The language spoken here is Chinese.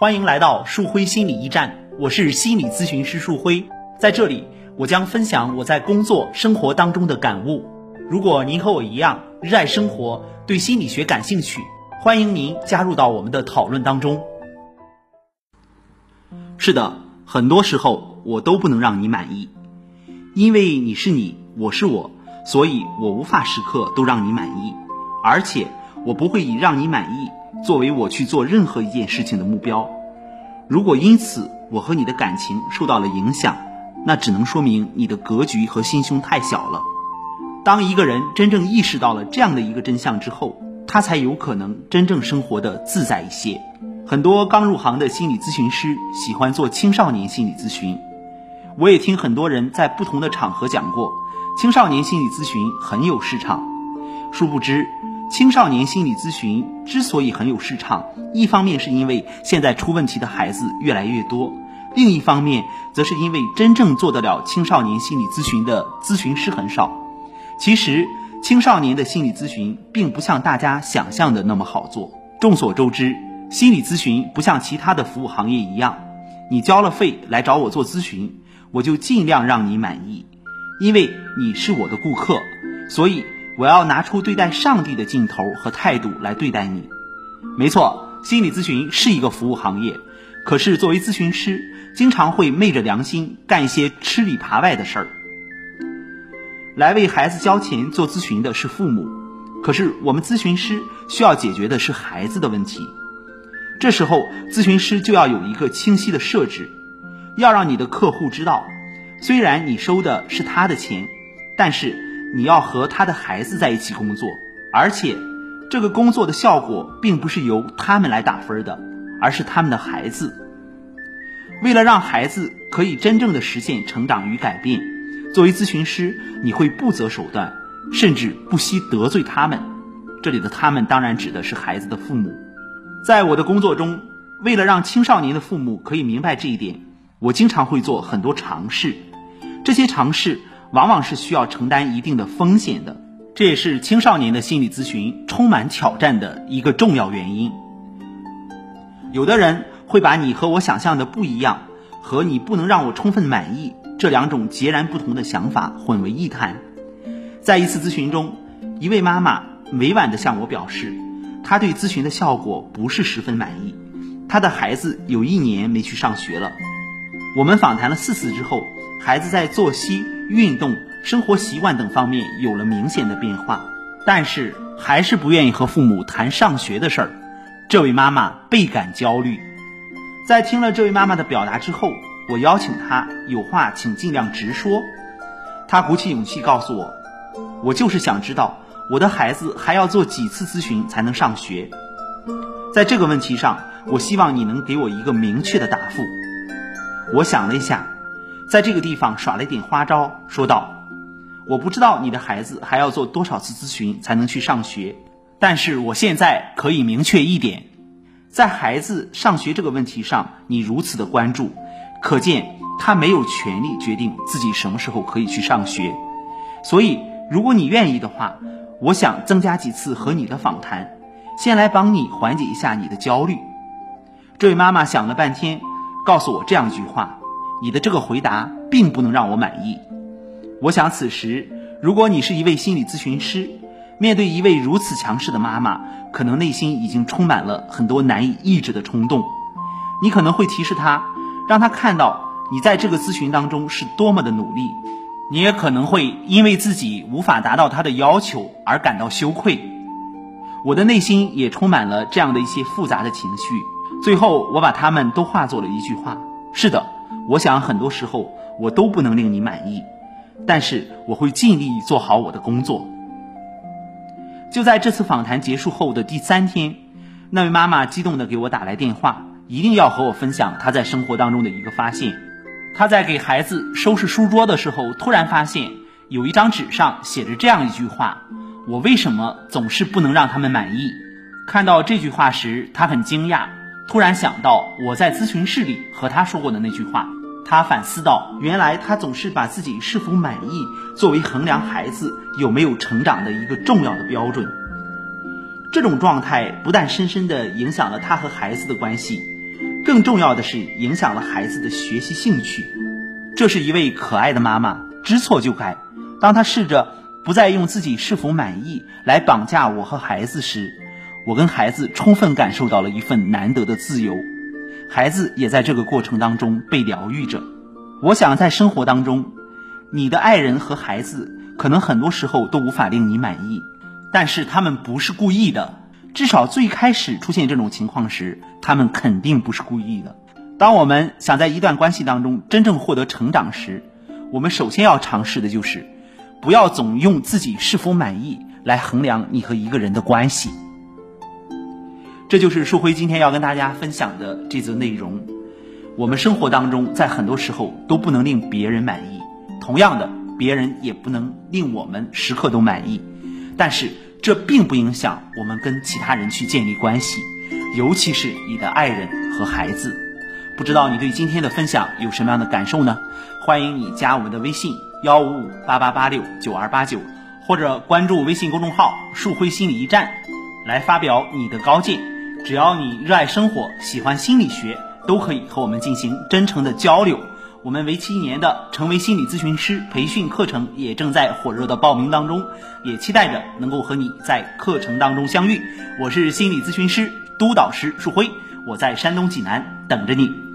欢迎来到树辉心理驿站，我是心理咨询师树辉，在这里我将分享我在工作生活当中的感悟。如果您和我一样热爱生活，对心理学感兴趣，欢迎您加入到我们的讨论当中。是的，很多时候我都不能让你满意，因为你是你，我是我，所以我无法时刻都让你满意，而且我不会以让你满意。作为我去做任何一件事情的目标，如果因此我和你的感情受到了影响，那只能说明你的格局和心胸太小了。当一个人真正意识到了这样的一个真相之后，他才有可能真正生活的自在一些。很多刚入行的心理咨询师喜欢做青少年心理咨询，我也听很多人在不同的场合讲过，青少年心理咨询很有市场，殊不知。青少年心理咨询之所以很有市场，一方面是因为现在出问题的孩子越来越多，另一方面则是因为真正做得了青少年心理咨询的咨询师很少。其实，青少年的心理咨询并不像大家想象的那么好做。众所周知，心理咨询不像其他的服务行业一样，你交了费来找我做咨询，我就尽量让你满意，因为你是我的顾客，所以。我要拿出对待上帝的劲头和态度来对待你。没错，心理咨询是一个服务行业，可是作为咨询师，经常会昧着良心干一些吃里扒外的事儿。来为孩子交钱做咨询的是父母，可是我们咨询师需要解决的是孩子的问题。这时候，咨询师就要有一个清晰的设置，要让你的客户知道，虽然你收的是他的钱，但是。你要和他的孩子在一起工作，而且这个工作的效果并不是由他们来打分的，而是他们的孩子。为了让孩子可以真正的实现成长与改变，作为咨询师，你会不择手段，甚至不惜得罪他们。这里的他们当然指的是孩子的父母。在我的工作中，为了让青少年的父母可以明白这一点，我经常会做很多尝试。这些尝试。往往是需要承担一定的风险的，这也是青少年的心理咨询充满挑战的一个重要原因。有的人会把你和我想象的不一样，和你不能让我充分满意这两种截然不同的想法混为一谈。在一次咨询中，一位妈妈委婉地向我表示，她对咨询的效果不是十分满意，她的孩子有一年没去上学了。我们访谈了四次之后，孩子在作息。运动、生活习惯等方面有了明显的变化，但是还是不愿意和父母谈上学的事儿。这位妈妈倍感焦虑。在听了这位妈妈的表达之后，我邀请她有话请尽量直说。她鼓起勇气告诉我：“我就是想知道我的孩子还要做几次咨询才能上学。”在这个问题上，我希望你能给我一个明确的答复。我想了一下。在这个地方耍了一点花招，说道：“我不知道你的孩子还要做多少次咨询才能去上学，但是我现在可以明确一点，在孩子上学这个问题上，你如此的关注，可见他没有权利决定自己什么时候可以去上学。所以，如果你愿意的话，我想增加几次和你的访谈，先来帮你缓解一下你的焦虑。”这位妈妈想了半天，告诉我这样一句话。你的这个回答并不能让我满意。我想，此时如果你是一位心理咨询师，面对一位如此强势的妈妈，可能内心已经充满了很多难以抑制的冲动。你可能会提示她，让她看到你在这个咨询当中是多么的努力。你也可能会因为自己无法达到她的要求而感到羞愧。我的内心也充满了这样的一些复杂的情绪。最后，我把它们都化作了一句话：是的。我想很多时候我都不能令你满意，但是我会尽力做好我的工作。就在这次访谈结束后的第三天，那位妈妈激动地给我打来电话，一定要和我分享她在生活当中的一个发现。她在给孩子收拾书桌的时候，突然发现有一张纸上写着这样一句话：“我为什么总是不能让他们满意？”看到这句话时，她很惊讶，突然想到我在咨询室里和她说过的那句话。他反思到，原来他总是把自己是否满意作为衡量孩子有没有成长的一个重要的标准。这种状态不但深深地影响了他和孩子的关系，更重要的是影响了孩子的学习兴趣。这是一位可爱的妈妈，知错就改。当她试着不再用自己是否满意来绑架我和孩子时，我跟孩子充分感受到了一份难得的自由。孩子也在这个过程当中被疗愈着。我想在生活当中，你的爱人和孩子可能很多时候都无法令你满意，但是他们不是故意的。至少最开始出现这种情况时，他们肯定不是故意的。当我们想在一段关系当中真正获得成长时，我们首先要尝试的就是，不要总用自己是否满意来衡量你和一个人的关系。这就是树辉今天要跟大家分享的这则内容。我们生活当中，在很多时候都不能令别人满意，同样的，别人也不能令我们时刻都满意。但是，这并不影响我们跟其他人去建立关系，尤其是你的爱人和孩子。不知道你对今天的分享有什么样的感受呢？欢迎你加我们的微信幺五五八八八六九二八九，或者关注微信公众号“树辉心理驿站”，来发表你的高见。只要你热爱生活，喜欢心理学，都可以和我们进行真诚的交流。我们为期一年的成为心理咨询师培训课程也正在火热的报名当中，也期待着能够和你在课程当中相遇。我是心理咨询师督导师树辉，我在山东济南等着你。